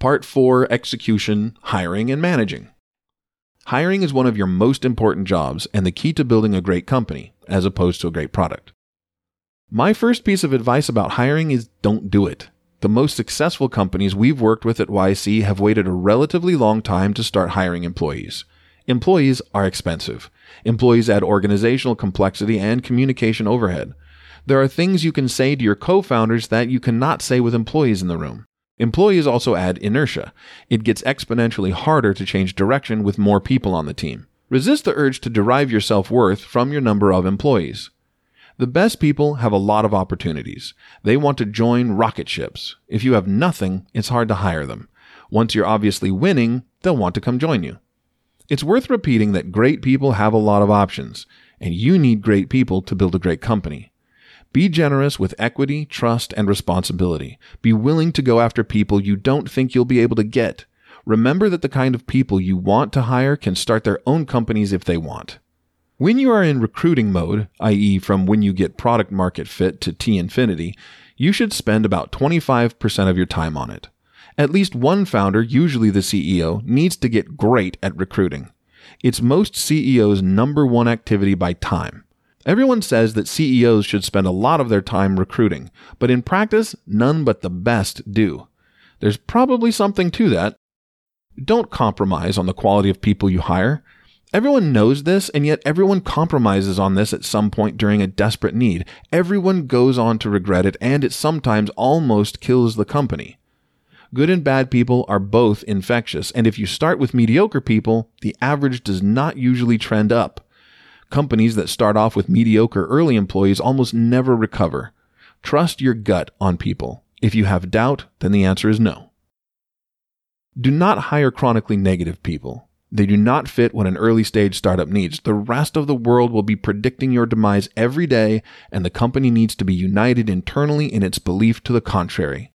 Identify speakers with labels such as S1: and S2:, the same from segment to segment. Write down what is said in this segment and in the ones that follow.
S1: Part 4 Execution, Hiring, and Managing. Hiring is one of your most important jobs and the key to building a great company, as opposed to a great product. My first piece of advice about hiring is don't do it. The most successful companies we've worked with at YC have waited a relatively long time to start hiring employees. Employees are expensive. Employees add organizational complexity and communication overhead. There are things you can say to your co-founders that you cannot say with employees in the room. Employees also add inertia. It gets exponentially harder to change direction with more people on the team. Resist the urge to derive your self-worth from your number of employees. The best people have a lot of opportunities. They want to join rocket ships. If you have nothing, it's hard to hire them. Once you're obviously winning, they'll want to come join you. It's worth repeating that great people have a lot of options, and you need great people to build a great company. Be generous with equity, trust, and responsibility. Be willing to go after people you don't think you'll be able to get. Remember that the kind of people you want to hire can start their own companies if they want. When you are in recruiting mode, i.e., from when you get product market fit to T infinity, you should spend about 25% of your time on it. At least one founder, usually the CEO, needs to get great at recruiting. It's most CEOs' number one activity by time. Everyone says that CEOs should spend a lot of their time recruiting, but in practice, none but the best do. There's probably something to that. Don't compromise on the quality of people you hire. Everyone knows this, and yet everyone compromises on this at some point during a desperate need. Everyone goes on to regret it, and it sometimes almost kills the company. Good and bad people are both infectious, and if you start with mediocre people, the average does not usually trend up. Companies that start off with mediocre early employees almost never recover. Trust your gut on people. If you have doubt, then the answer is no. Do not hire chronically negative people. They do not fit what an early stage startup needs. The rest of the world will be predicting your demise every day, and the company needs to be united internally in its belief to the contrary.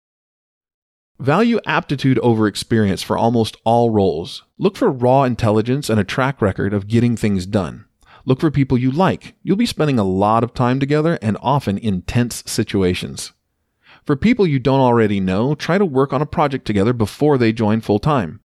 S1: Value aptitude over experience for almost all roles. Look for raw intelligence and a track record of getting things done. Look for people you like. You'll be spending a lot of time together and often intense situations. For people you don't already know, try to work on a project together before they join full time.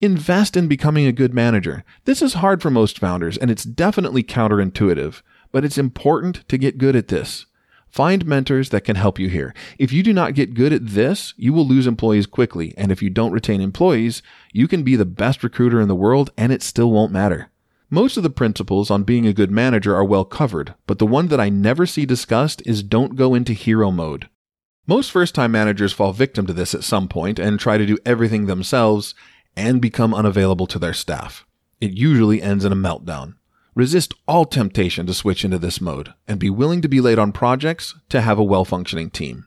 S1: Invest in becoming a good manager. This is hard for most founders and it's definitely counterintuitive, but it's important to get good at this. Find mentors that can help you here. If you do not get good at this, you will lose employees quickly. And if you don't retain employees, you can be the best recruiter in the world and it still won't matter. Most of the principles on being a good manager are well covered, but the one that I never see discussed is don't go into hero mode. Most first time managers fall victim to this at some point and try to do everything themselves and become unavailable to their staff. It usually ends in a meltdown. Resist all temptation to switch into this mode and be willing to be late on projects to have a well functioning team.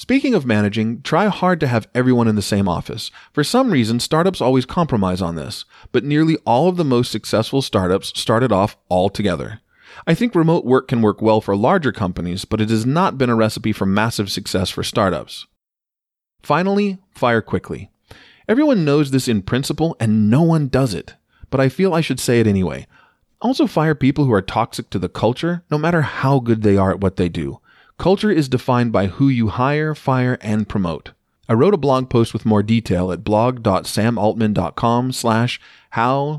S1: Speaking of managing, try hard to have everyone in the same office. For some reason, startups always compromise on this, but nearly all of the most successful startups started off all together. I think remote work can work well for larger companies, but it has not been a recipe for massive success for startups. Finally, fire quickly. Everyone knows this in principle and no one does it, but I feel I should say it anyway. Also, fire people who are toxic to the culture, no matter how good they are at what they do. Culture is defined by who you hire, fire, and promote. I wrote a blog post with more detail at blog.samaltman.com slash how-to-hire.